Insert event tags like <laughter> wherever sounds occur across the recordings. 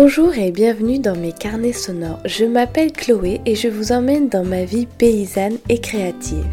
Bonjour et bienvenue dans mes carnets sonores. Je m'appelle Chloé et je vous emmène dans ma vie paysanne et créative.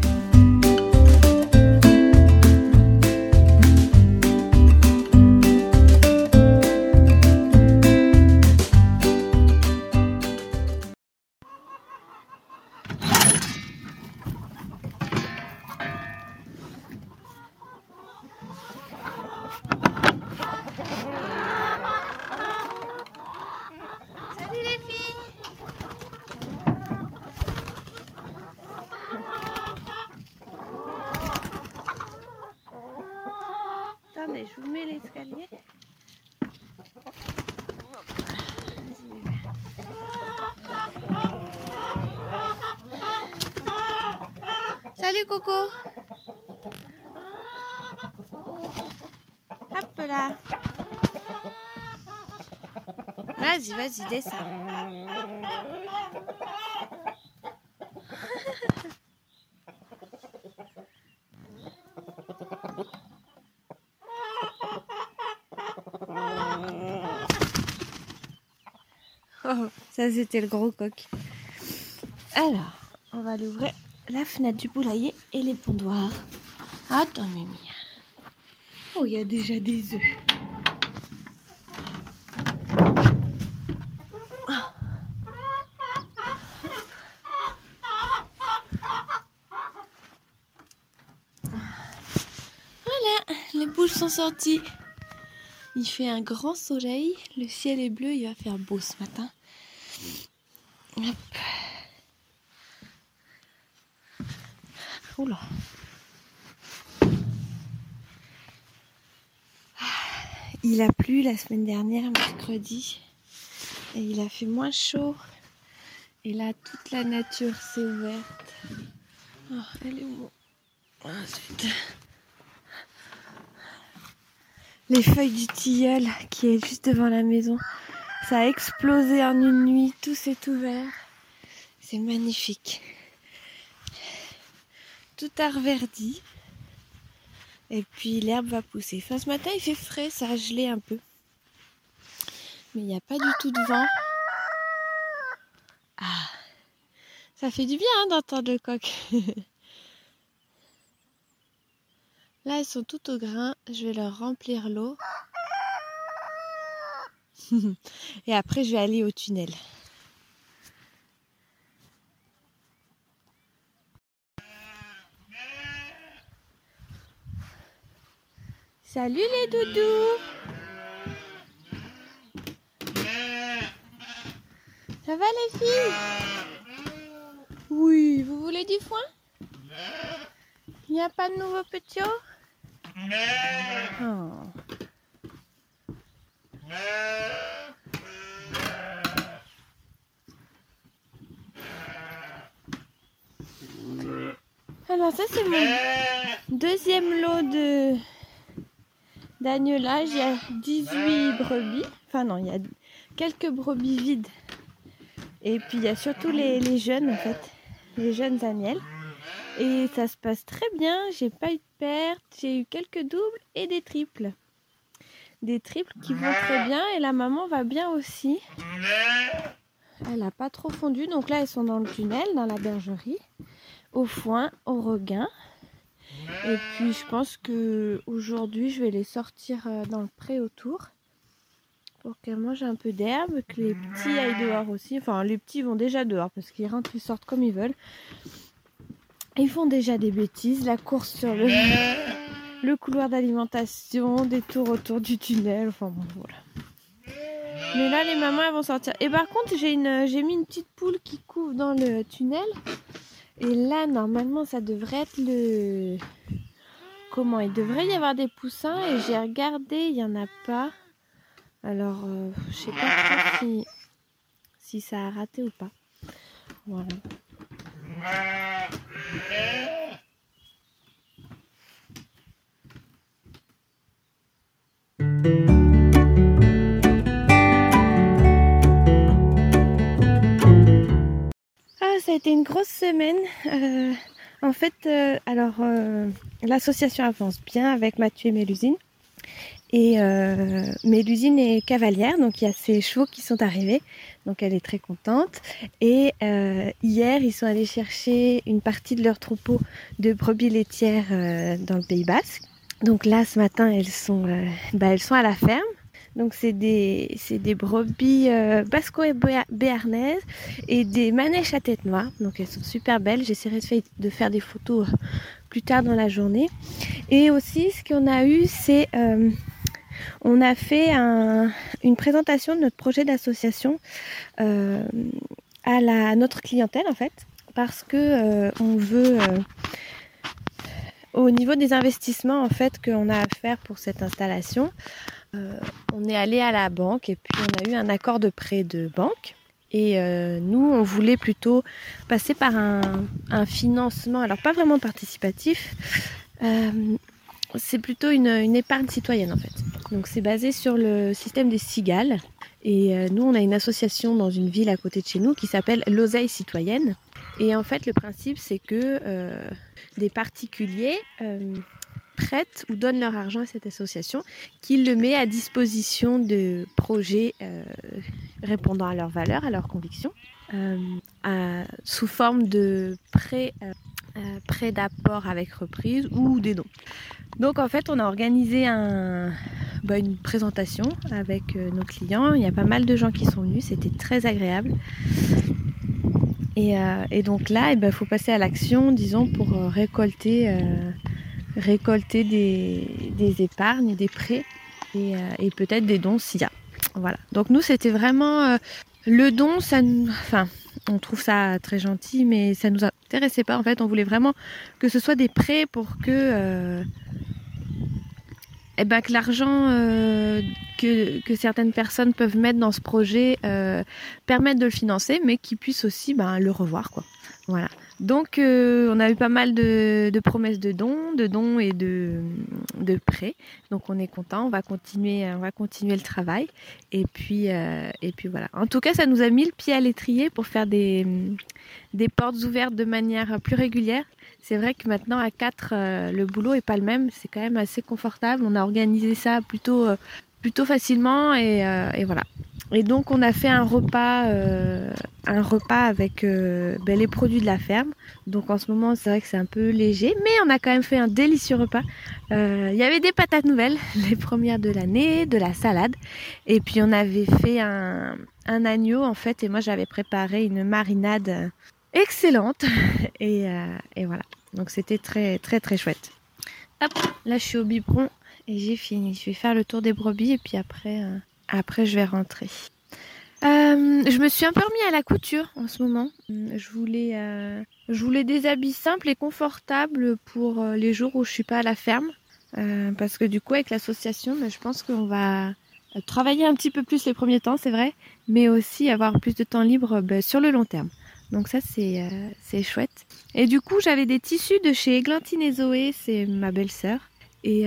Je vous mets l'escalier. Salut Coco Hop là Vas-y, vas-y, descends. Oh, ça c'était le gros coq. Alors, on va aller ouvrir la fenêtre du poulailler et les pondoirs. Attends, Mimi. Oh, il y a déjà des œufs. Voilà, les poules sont sorties. Il fait un grand soleil, le ciel est bleu, il va faire beau ce matin. Il a plu la semaine dernière, mercredi, et il a fait moins chaud. Et là, toute la nature s'est ouverte. Oh, elle est où Ensuite les feuilles du tilleul qui est juste devant la maison. Ça a explosé en une nuit, tout s'est ouvert. C'est magnifique. Tout a. Et puis l'herbe va pousser. Enfin, ce matin, il fait frais, ça a gelé un peu. Mais il n'y a pas du tout de vent. Ah, ça fait du bien hein, d'entendre le coq. <laughs> Là, elles sont toutes au grain. Je vais leur remplir l'eau. <laughs> Et après, je vais aller au tunnel. Salut les doudous. Ça va les filles? Oui, vous voulez du foin? Il n'y a pas de nouveaux petits Oh. Alors ça c'est mon deuxième lot de d'agnelage. Il y a 18 brebis. Enfin non, il y a quelques brebis vides. Et puis il y a surtout les, jeunes en fait. Les jeunes agnelles. Et ça se passe très bien, j'ai pas eu de perte, j'ai eu quelques doubles et des triples. Des triples qui vont très bien et la maman va bien aussi. Elle n'a pas trop fondu, donc là elles sont dans le tunnel, dans la bergerie, au foin, au regain. Et puis je pense que aujourd'hui je vais les sortir euh, dans le pré autour pour qu'elles mangent un peu d'herbe, que les petits aillent dehors aussi. Enfin les petits vont déjà dehors parce qu'ils rentrent, ils sortent comme ils veulent. Ils font déjà des bêtises, la course sur le, <laughs> le couloir d'alimentation, des tours autour du tunnel, enfin bon voilà. Mais là les mamans elles vont sortir. Et par contre j'ai une j'ai mis une petite poule qui couvre dans le tunnel. Et là normalement ça devrait être le comment il devrait y avoir des poussins et j'ai regardé il n'y en a pas. Alors euh, je sais pas si, si ça a raté ou pas. Voilà. Été une grosse semaine. Euh, en fait, euh, alors euh, l'association avance bien avec Mathieu et Mélusine. Et mais l'usine est cavalière, donc il y a ses chevaux qui sont arrivés, donc elle est très contente. Et hier, ils sont allés chercher une partie de leur troupeau de brebis laitières dans le Pays Basque. Donc là, ce matin, elles sont, bah, elles sont à la ferme. Donc c'est des, des brebis euh, basco et béarnaises et des manèches à tête noire. Donc elles sont super belles. J'essaierai de, faire des photos euh, plus tard dans la journée. Et aussi ce qu'on a eu c'est euh, on a fait une présentation de notre projet d'association à, la, notre clientèle en fait parce que on veut au niveau des investissements en fait qu'on a à faire pour cette installation, euh, on est allé à la banque et puis on a eu un accord de prêt de banque. Et euh, nous, on voulait plutôt passer par un, financement, alors pas vraiment participatif, euh, c'est plutôt une, épargne citoyenne en fait. Donc c'est basé sur le système des cigales. Et nous, on a une association dans une ville à côté de chez nous qui s'appelle l'Oseille citoyenne. Et en fait, le principe, c'est que des particuliers prêtent ou donnent leur argent à cette association qui le met à disposition de projets euh, répondant à leurs valeurs, à leurs convictions, euh, sous forme de prêts euh, d'apport avec reprise ou des dons. Donc en fait, on a organisé bah, une présentation avec nos clients. Il y a pas mal de gens qui sont venus, c'était très agréable. Et, donc là, il eh ben, faut passer à l'action, disons, pour récolter récolter des, épargnes, des prêts et, euh, peut-être des dons s'il y a. Voilà. Donc nous, c'était vraiment euh, le don. Enfin, on trouve ça très gentil, mais ça nous intéressait pas. En fait, on voulait vraiment que ce soit des prêts pour que euh, eh ben, l'argent que, certaines personnes peuvent mettre dans ce projet permette de le financer, mais qu'ils puissent aussi ben, le revoir. Quoi. Voilà. Donc euh, on a eu pas mal de, promesses de dons, de dons et de, prêts. Donc on est content, on va continuer, on va continuer le travail. Et puis, euh, et puis voilà. En tout cas, ça nous a mis le pied à l'étrier pour faire des, portes ouvertes de manière plus régulière. C'est vrai que maintenant à 4, euh, le boulot est pas le même. C'est quand même assez confortable. On a organisé ça plutôt, facilement et voilà. Et donc on a fait un repas, euh, un repas avec euh, ben, les produits de la ferme. Donc en ce moment c'est vrai que c'est un peu léger, mais on a quand même fait un délicieux repas. Euh, il y avait des patates nouvelles, <laughs> les premières de l'année, de la salade, et puis on avait fait un, agneau en fait, et moi j'avais préparé une marinade excellente, <laughs> et, et voilà. Donc c'était très très très chouette. Hop, là je suis au biberon et j'ai fini. Je vais faire le tour des brebis et puis après après, je vais rentrer. Euh, je me suis un peu remis à la couture en ce moment. Je voulais, euh, je voulais des habits simples et confortables pour euh, les jours où je suis pas à la ferme. parce que du coup, avec l'association, ben, je pense qu'on va travailler un petit peu plus les premiers temps, c'est vrai, mais aussi avoir plus de temps libre ben, sur le long terme. Donc ça, c'est c'est chouette. Et du coup, j'avais des tissus de chez Églantine et Zoé, c'est ma belle-sœur. Et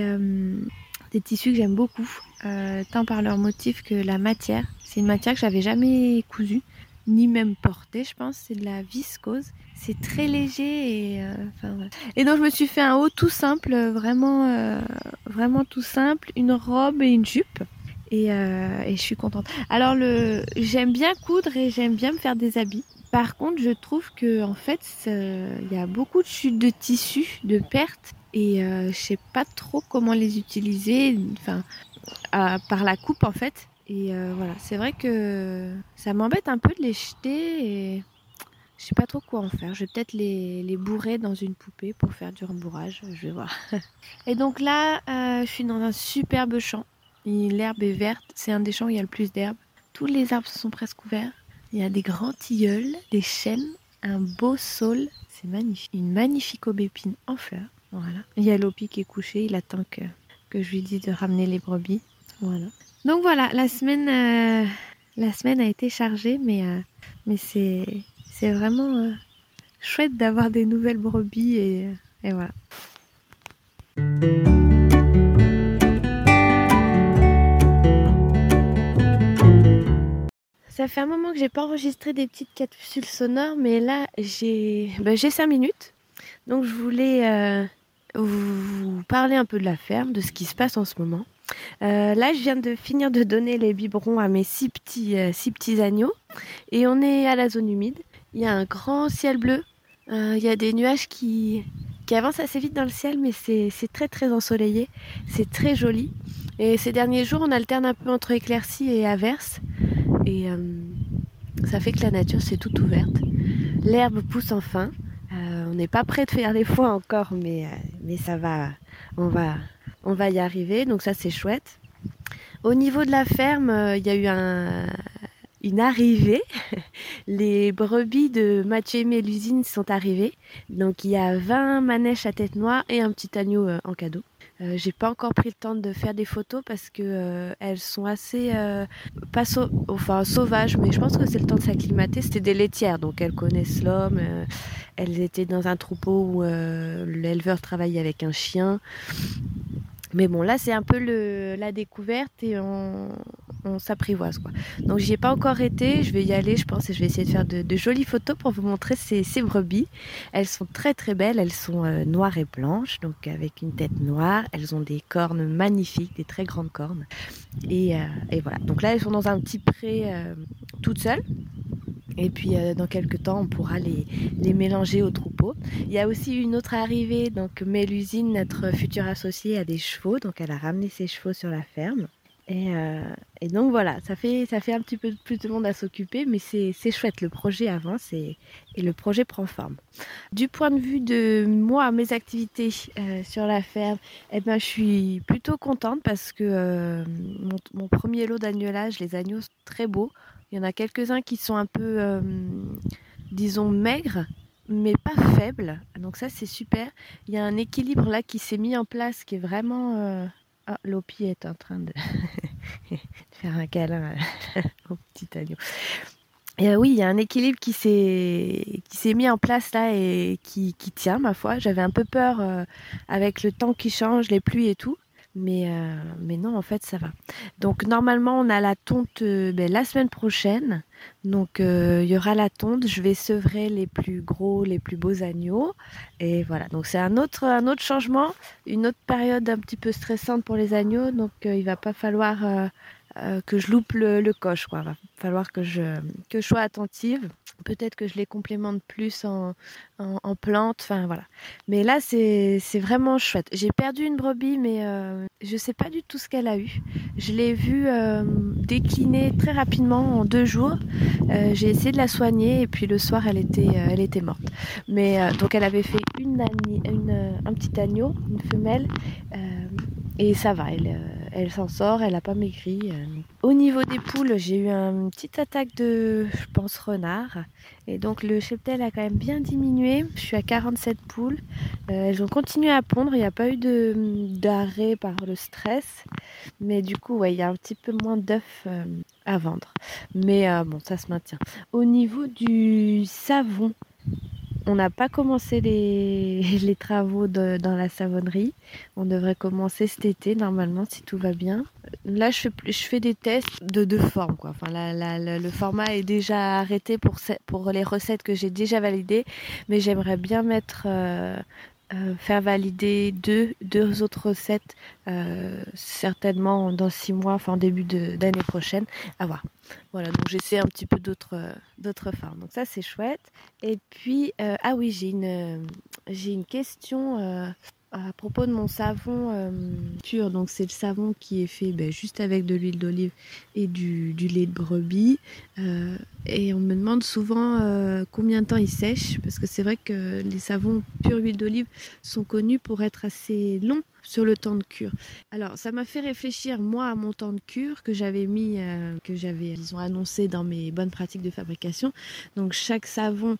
des tissus que j'aime beaucoup, euh, tant par leur motif que la matière. C'est une matière que j'avais jamais cousue, ni même portée, je pense. C'est de la viscose. C'est très léger et, euh, et donc je me suis fait un haut tout simple, vraiment, euh, vraiment tout simple, une robe et une jupe. Et, et je suis contente. Alors le, j'aime bien coudre et j'aime bien me faire des habits. Par contre, je trouve que en fait, il y a beaucoup de chutes de tissu, de pertes, et euh, je sais pas trop comment les utiliser, enfin par la coupe en fait. Et euh, voilà, c'est vrai que ça m'embête un peu de les jeter et je sais pas trop quoi en faire. Je vais peut-être les, les, bourrer dans une poupée pour faire du rembourrage, je vais voir. <laughs> et donc là, euh, je suis dans un superbe champ. L'herbe est verte, c'est un des champs où il y a le plus d'herbe. Tous les arbres sont presque ouverts. Il y a des grands tilleuls, des chênes, un beau saule, c'est magnifique. Une magnifique aubépine en fleurs. Voilà. Il y a Lopi qui est couché, il attend que, que je lui dise de ramener les brebis. Voilà. Donc voilà, la semaine, euh, la semaine a été chargée, mais, euh, mais c'est, c'est vraiment euh, chouette d'avoir des nouvelles brebis et, et voilà. Ça fait un moment que j'ai pas enregistré des petites capsules sonores, mais là j'ai ben, j'ai 5 minutes. Donc je voulais vous parler un peu de la ferme, de ce qui se passe en ce moment. là, je viens de finir de donner les biberons à mes six petits, six petits agneaux. Et on est à la zone humide. Il y a un grand ciel bleu. il y a des nuages qui, qui avancent assez vite dans le ciel, mais c'est très très ensoleillé. C'est très joli. Et ces derniers jours, on alterne un peu entre éclaircies et averses. Et ça fait que la nature s'est toute ouverte. L'herbe pousse enfin. Euh, on n'est pas prêt de faire les foins encore, mais, euh, mais ça va on, va, on va y arriver. Donc ça, c'est chouette. Au niveau de la ferme, euh, il y a eu un, une arrivée. <laughs> Les brebis de Mathieu et Mélusine sont arrivées. Donc il y a 20 manèches à tête noire et un petit agneau en cadeau. Euh, j'ai pas encore pris le temps de faire des photos parce que euh, elles sont assez euh, pas enfin sauvages, mais je pense que c'est le temps de s'acclimater. C'était des laitières, donc elles connaissent l'homme. elles étaient dans un troupeau où l'éleveur travaillait avec un chien. Mais bon, là, c'est un peu la découverte et on, s'apprivoise. Quoi. Donc, j'y ai pas encore été. Je vais y aller, je pense, et je vais essayer de faire de, jolies photos pour vous montrer ces, brebis. Elles sont très, très belles. Elles sont euh, noires et blanches, donc avec une tête noire. Elles ont des cornes magnifiques, des très grandes cornes. Et, euh, voilà. Donc là, elles sont dans un petit pré euh, toutes seules. Et puis dans quelques temps, on pourra les, les, mélanger au troupeau. Il y a aussi une autre arrivée, donc Mélusine, notre future associée, a des chevaux, donc elle a ramené ses chevaux sur la ferme. Et, euh, et, donc voilà, ça fait, ça fait un petit peu plus de monde à s'occuper, mais c'est chouette, le projet avance et, et, le projet prend forme. Du point de vue de moi, mes activités euh, sur la ferme, eh ben, je suis plutôt contente parce que mon, mon, premier lot d'agnelage, les agneaux sont très beaux. Il y en a quelques-uns qui sont un peu, euh, disons, maigres, mais pas faibles. Donc ça, c'est super. Il y a un équilibre là qui s'est mis en place qui est vraiment... Euh, ah, Lopi est en train de <laughs> faire un câlin <laughs> au petit agneau. Et euh, oui, il y a un équilibre qui s'est qui s'est mis en place là et qui, qui tient ma foi. J'avais un peu peur avec le temps qui change, les pluies et tout. Mais, euh, mais non, en fait, ça va. Donc, normalement, on a la tonte euh, ben, la semaine prochaine. Donc, euh, il y aura la tonte. Je vais sevrer les plus gros, les plus beaux agneaux. Et voilà. Donc, c'est un autre, un autre changement, une autre période un petit peu stressante pour les agneaux. Donc, il va pas falloir que je loupe le, le coche. Il va falloir que je, que sois attentive. Peut-être que je les complémente plus en, en, plantes, enfin voilà. Mais là, c'est vraiment chouette. J'ai perdu une brebis, mais euh, je sais pas du tout ce qu'elle a eu. Je l'ai vue euh, décliner très rapidement en deux jours. Euh, j'ai essayé de la soigner et puis le soir, elle était, euh, elle était morte. Mais euh, donc, elle avait fait une, un petit agneau, une femelle, et ça va. Elle s'en sort, elle n'a pas maigri. Au niveau des poules, j'ai eu une petite attaque de, je pense, renard. Et donc le cheptel a quand même bien diminué. Je suis à 47 poules. Euh, elles ont continué à pondre. Il n'y a pas eu d'arrêt par le stress. Mais du coup, ouais, il y a un petit peu moins d'œufs euh, à vendre. Mais euh, bon, ça se maintient. Au niveau du savon, on n'a pas commencé les, <laughs> travaux dans la savonnerie. On devrait commencer cet été normalement si tout va bien. Là, je fais, je fais des tests de deux formes. Quoi. Le format est déjà arrêté pour, pour les recettes que j'ai déjà validées, mais j'aimerais bien mettre euh, euh, faire valider deux, deux autres recettes euh, certainement dans six mois, enfin en début d'année prochaine. À voir. Voilà, donc j'essaie un petit peu d'autres formes. Donc ça c'est chouette. Et puis ah oui, j'ai une j'ai une question à propos de mon savon euh, pur, donc c'est le savon qui est fait ben, juste avec de l'huile d'olive et du, lait de brebis. Euh, et on me demande souvent euh, combien de temps il sèche, parce que c'est vrai que les savons pur huile d'olive sont connus pour être assez longs sur le temps de cure. Alors ça m'a fait réfléchir moi à mon temps de cure que j'avais mis, que j'avais disons annoncé dans mes bonnes pratiques de fabrication. Donc chaque savon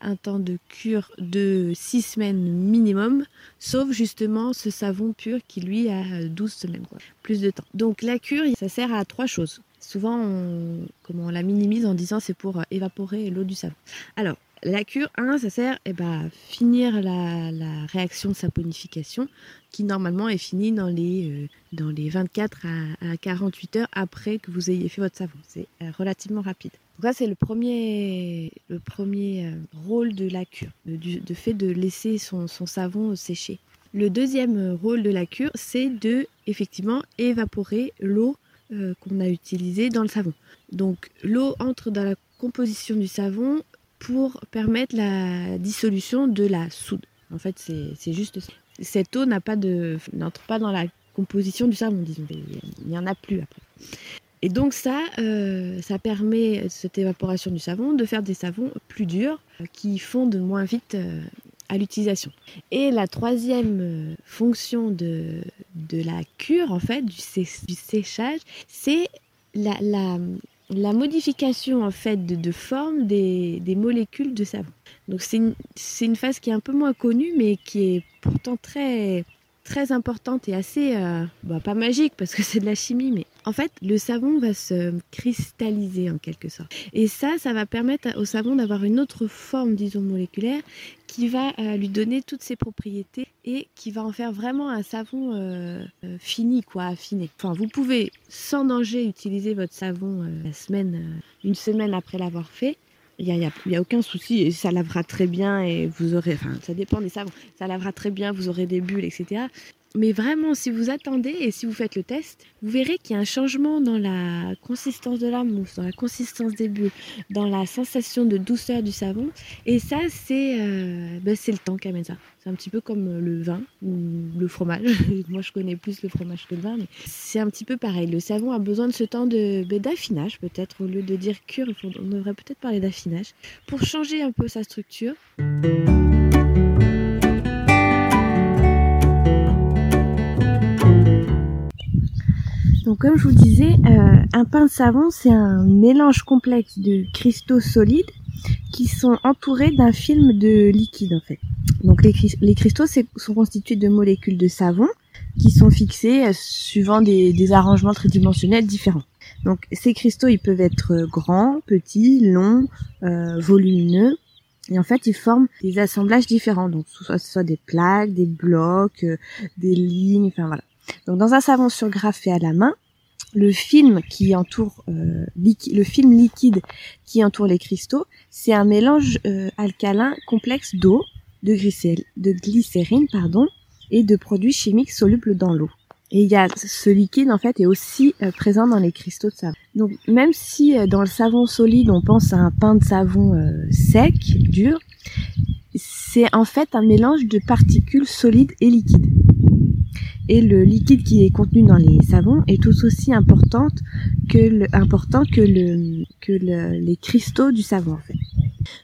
un temps de cure de 6 semaines minimum, sauf justement ce savon pur qui lui a 12 semaines, plus de temps. Donc la cure, ça sert à trois choses. Souvent, on, comment on la minimise en disant c'est pour évaporer l'eau du savon. Alors, la cure, 1, ça sert eh ben, à finir la, la, réaction de saponification qui normalement est finie dans les, euh, dans les 24 à, à, 48 heures après que vous ayez fait votre savon. C'est euh, relativement rapide. Donc ça, c'est le premier, le premier euh, rôle de la cure, de fait de laisser son, son savon sécher. Le deuxième rôle de la cure, c'est de effectivement évaporer l'eau euh, qu'on a utilisée dans le savon. Donc l'eau entre dans la composition du savon pour permettre la dissolution de la soude. En fait, c'est juste ça. Cette eau pas n'entre pas dans la composition du savon, disons. Il n'y en a plus après. Et donc ça, euh, ça permet cette évaporation du savon de faire des savons plus durs euh, qui fondent moins vite à l'utilisation. Et la troisième fonction de, de la cure, en fait, du, séchage, c'est la, la, modification en fait de, forme des, des, molécules de savon. Donc c'est une, une phase qui est un peu moins connue, mais qui est pourtant très très importante et assez, euh, bah, pas magique parce que c'est de la chimie, mais en fait, le savon va se cristalliser en quelque sorte. Et ça, ça va permettre au savon d'avoir une autre forme, disons, moléculaire qui va euh, lui donner toutes ses propriétés et qui va en faire vraiment un savon euh, fini, quoi, affiné. Enfin, vous pouvez sans danger utiliser votre savon une semaine après l'avoir fait il n'y a, a, aucun souci et ça lavera très bien et vous aurez, enfin ça dépend des savons, ça lavera très bien, vous aurez des bulles, etc. Mais vraiment, si vous attendez et si vous faites le test, vous verrez qu'il y a un changement dans la consistance de la mousse, dans la consistance des bulles, dans la sensation de douceur du savon. Et ça, c'est euh, ben, le temps qui amène ça. C'est un petit peu comme le vin ou le fromage. <laughs> Moi, je connais plus le fromage que le vin, mais c'est un petit peu pareil. Le savon a besoin de ce temps ben, d'affinage, peut-être. Au lieu de dire cure, on devrait peut-être parler d'affinage pour changer un peu sa structure. Donc comme je vous disais, euh, un pain de savon, c'est un mélange complexe de cristaux solides qui sont entourés d'un film de liquide en fait. Donc les, cristaux sont constitués de molécules de savon qui sont fixées euh, suivant des, arrangements tridimensionnels différents. Donc ces cristaux, ils peuvent être grands, petits, longs, euh, volumineux. Et en fait, ils forment des assemblages différents. Donc, soit soit des plaques, des blocs, des lignes, enfin voilà. Donc dans un savon surgrafé à la main, le film qui entoure euh, le film liquide qui entoure les cristaux, c'est un mélange euh, alcalin complexe d'eau, de, glycérine pardon, et de produits chimiques solubles dans l'eau. Et il y a ce liquide en fait est aussi euh, présent dans les cristaux de savon. Donc même si dans le savon solide on pense à un pain de savon sec, dur, c'est en fait un mélange de particules solides et liquides et le liquide qui est contenu dans les savons est tout aussi important que les cristaux du savon. En fait.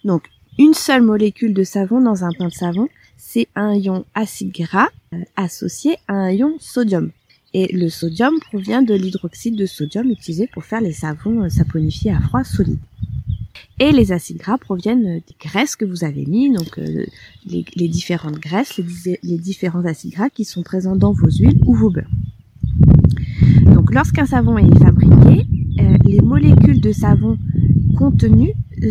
Donc, une seule molécule de savon dans un pain de savon, c'est un ion acide gras euh, associé à un ion sodium. Et le sodium provient de l'hydroxyde de sodium utilisé pour faire les savons euh, saponifiés à froid solides. Et les acides gras proviennent des graisses que vous avez mis, donc euh, les, différentes graisses, les, différents acides gras qui sont présents dans vos huiles ou vos beurres. Donc lorsqu'un savon est fabriqué, euh, les molécules de savon contenues euh,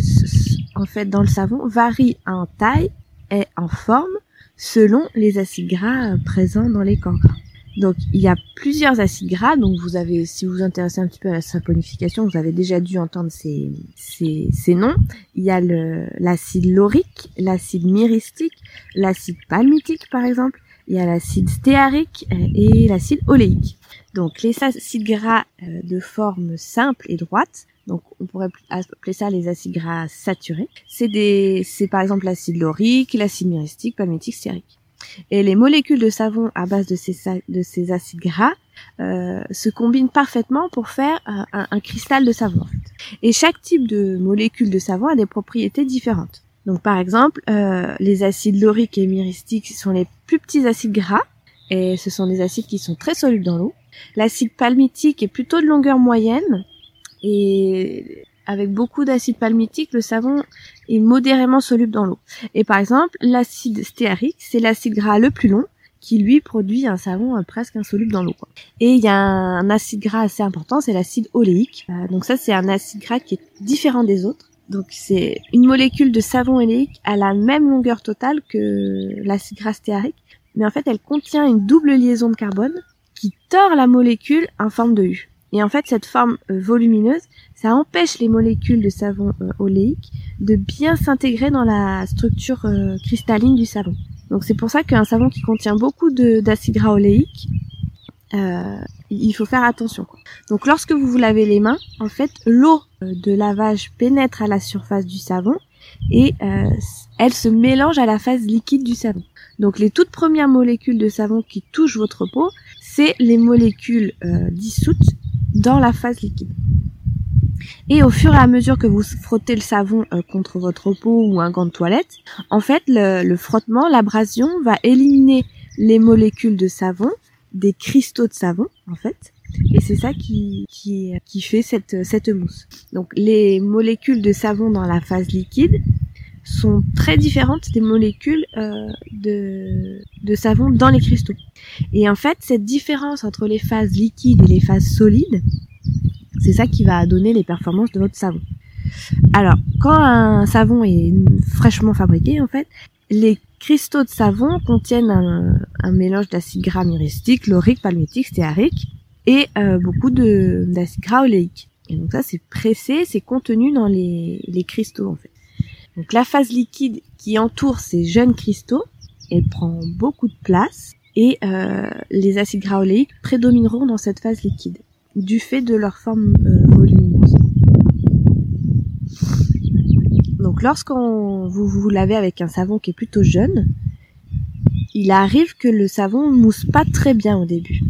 en fait dans le savon varient en taille et en forme selon les acides gras présents dans les corps gras. Donc il y a plusieurs acides gras. Donc vous avez, si vous vous intéressez un petit peu à la saponification, vous avez déjà dû entendre ces, ces, ces noms. Il y a l'acide laurique, l'acide myristique, l'acide palmitique par exemple. Il y a l'acide stéarique et l'acide oléique. Donc les acides gras euh, de forme simple et droite, donc on pourrait appeler ça les acides gras saturés. C'est par exemple l'acide laurique, l'acide myristique, palmitique, stéarique. Et les molécules de savon à base de ces, de ces acides gras euh, se combinent parfaitement pour faire un, cristal de savon. Et chaque type de molécule de savon a des propriétés différentes. Donc par exemple, euh, les acides lauriques et myristiques sont les plus petits acides gras, et ce sont des acides qui sont très solubles dans l'eau. L'acide palmitique est plutôt de longueur moyenne, et avec beaucoup d'acide palmitique, le savon est modérément soluble dans l'eau. Et par exemple, l'acide stéarique, c'est l'acide gras le plus long qui lui produit un savon euh, presque insoluble dans l'eau. Et il y a un, acide gras assez important, c'est l'acide oléique. Euh, donc ça, c'est un acide gras qui est différent des autres. Donc c'est une molécule de savon oléique à la même longueur totale que l'acide gras stéarique, mais en fait elle contient une double liaison de carbone qui tord la molécule en forme de U. Et en fait, cette forme euh, volumineuse, ça empêche les molécules de savon euh, oléique de bien s'intégrer dans la structure euh, cristalline du savon. Donc c'est pour ça qu'un savon qui contient beaucoup d'acide gras oléique, euh, il faut faire attention. Donc lorsque vous vous lavez les mains, en fait, l'eau de lavage pénètre à la surface du savon et euh, elle se mélange à la phase liquide du savon. Donc les toutes premières molécules de savon qui touchent votre peau, c'est les molécules euh, dissoutes dans la phase liquide. Et au fur et à mesure que vous frottez le savon euh, contre votre peau ou un gant de toilette, en fait, le, le frottement, l'abrasion va éliminer les molécules de savon, des cristaux de savon, en fait. Et c'est ça qui, qui, qui fait cette, cette mousse. Donc les molécules de savon dans la phase liquide sont très différentes des molécules euh, de, de savon dans les cristaux. Et en fait, cette différence entre les phases liquides et les phases solides, c'est ça qui va donner les performances de votre savon. Alors, quand un savon est fraîchement fabriqué, en fait, les cristaux de savon contiennent un, mélange d'acide gras myristique, laurique, palmitique, stéarique et euh, beaucoup d'acide gras oléique. Et donc ça, c'est pressé, c'est contenu dans les, les cristaux en fait. Donc la phase liquide qui entoure ces jeunes cristaux, elle prend beaucoup de place et euh, les acides gras oléiques prédomineront dans cette phase liquide du fait de leur forme euh, volumineuse. Donc lorsqu'on vous vous lavez avec un savon qui est plutôt jeune, il arrive que le savon mousse pas très bien au début.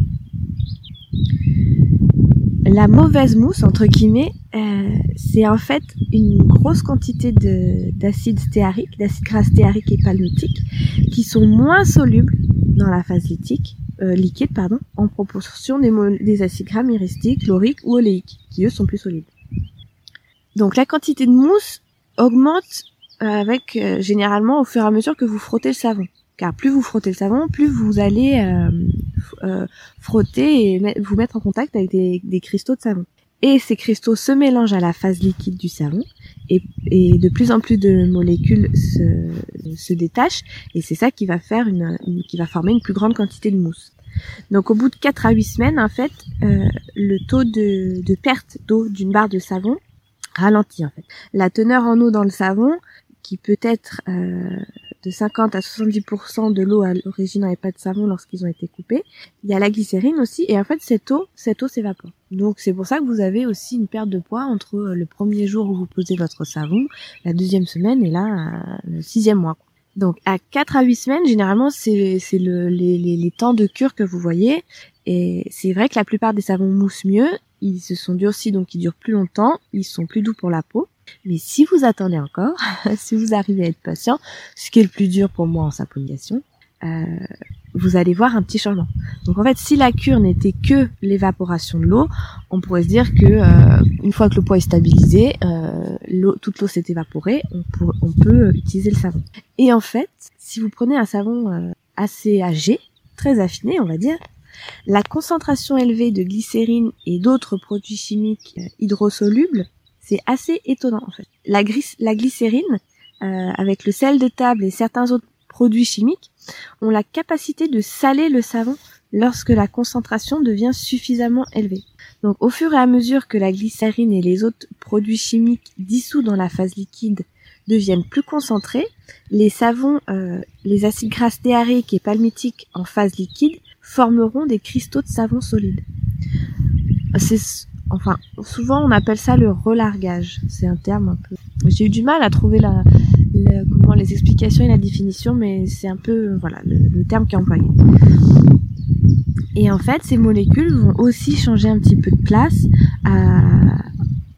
La mauvaise mousse, entre guillemets, euh, c'est en fait une grosse quantité d'acide stéarique, d'acide gras stéarique et palmitique, qui sont moins solubles dans la phase lithique euh, liquide pardon, en proportion des, des acides gras myristiques, lauriques ou oléiques, qui eux sont plus solides. Donc la quantité de mousse augmente euh, avec euh, généralement au fur et à mesure que vous frottez le savon. Car plus vous frottez le savon, plus vous allez frotter et vous mettre en contact avec des, des, cristaux de savon. Et ces cristaux se mélangent à la phase liquide du savon et, de plus en plus de molécules se, se détachent et c'est ça qui va faire une, qui va former une plus grande quantité de mousse. Donc au bout de 4 à 8 semaines, en fait, euh, le taux de, de perte d'eau d'une barre de savon ralentit en fait. La teneur en eau dans le savon, qui peut être euh, de 50 à 70% de l'eau à l'origine n'avait pas de savon lorsqu'ils ont été coupés. Il y a la glycérine aussi, et en fait cette eau, cette eau s'évapore. Donc c'est pour ça que vous avez aussi une perte de poids entre le premier jour où vous posez votre savon, la deuxième semaine et là le sixième mois. Donc à 4 à 8 semaines, généralement c'est le, les, les, les temps de cure que vous voyez. Et c'est vrai que la plupart des savons moussent mieux, ils se sont durcis donc ils durent plus longtemps, ils sont plus doux pour la peau. Mais si vous attendez encore, <laughs> si vous arrivez à être patient, ce qui est le plus dur pour moi en saponification, euh, vous allez voir un petit changement. Donc en fait, si la cure n'était que l'évaporation de l'eau, on pourrait se dire que euh, une fois que le poids est stabilisé, euh, toute l'eau s'est évaporée, on, peut utiliser le savon. Et en fait, si vous prenez un savon euh, assez âgé, très affiné, on va dire, la concentration élevée de glycérine et d'autres produits chimiques hydrosolubles c'est assez étonnant en fait. La, glycérine, euh, avec le sel de table et certains autres produits chimiques, ont la capacité de saler le savon lorsque la concentration devient suffisamment élevée. Donc au fur et à mesure que la glycérine et les autres produits chimiques dissous dans la phase liquide deviennent plus concentrés, les savons, euh, les acides gras stéariques et palmitiques en phase liquide formeront des cristaux de savon solide. Enfin, souvent on appelle ça le relargage. C'est un terme un peu. J'ai eu du mal à trouver la, comment les explications et la définition, mais c'est un peu voilà le, terme qui est employé. Et en fait, ces molécules vont aussi changer un petit peu de place à,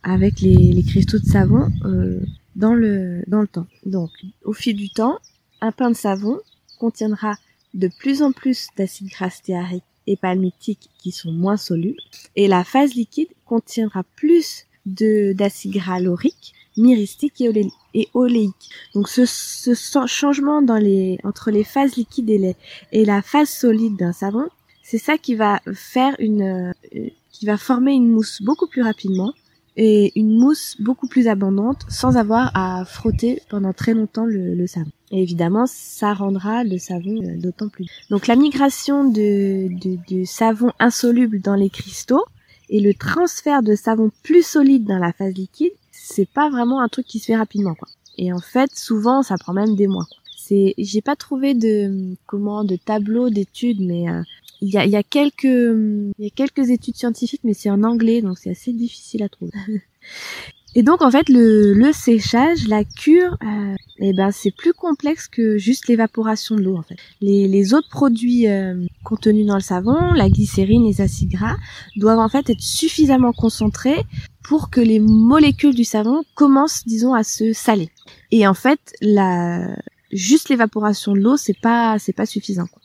avec les, les, cristaux de savon euh, dans le dans le temps. Donc, au fil du temps, un pain de savon contiendra de plus en plus d'acide gras stéarique et palmitiques qui sont moins solubles. Et la phase liquide contiendra plus de d'acide gras laurique, myristique et, oléique. Donc ce, ce, changement dans les entre les phases liquides et, et la phase solide d'un savon, c'est ça qui va faire une euh, qui va former une mousse beaucoup plus rapidement et une mousse beaucoup plus abondante sans avoir à frotter pendant très longtemps le, le savon. Et évidemment, ça rendra le savon euh, d'autant plus. Donc la migration de, de, de, savon insoluble dans les cristaux et le transfert de savon plus solide dans la phase liquide, c'est pas vraiment un truc qui se fait rapidement quoi. Et en fait, souvent, ça prend même des mois. c'est, j'ai pas trouvé de comment de tableau d'études, mais euh, il y a, y a quelques il y a quelques études scientifiques, mais c'est en anglais, donc c'est assez difficile à trouver. <laughs> Et donc en fait le, le séchage, la cure, euh, eh ben c'est plus complexe que juste l'évaporation de l'eau en fait. Les, les autres produits euh, contenus dans le savon, la glycérine, les acides gras, doivent en fait être suffisamment concentrés pour que les molécules du savon commencent disons à se saler. Et en fait la juste l'évaporation de l'eau c'est pas c'est pas suffisant. Quoi.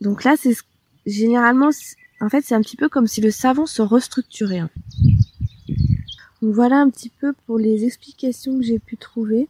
Donc là c'est généralement en fait c'est un petit peu comme si le savon se restructurait. Hein. Voilà un petit peu pour les explications que j'ai pu trouver.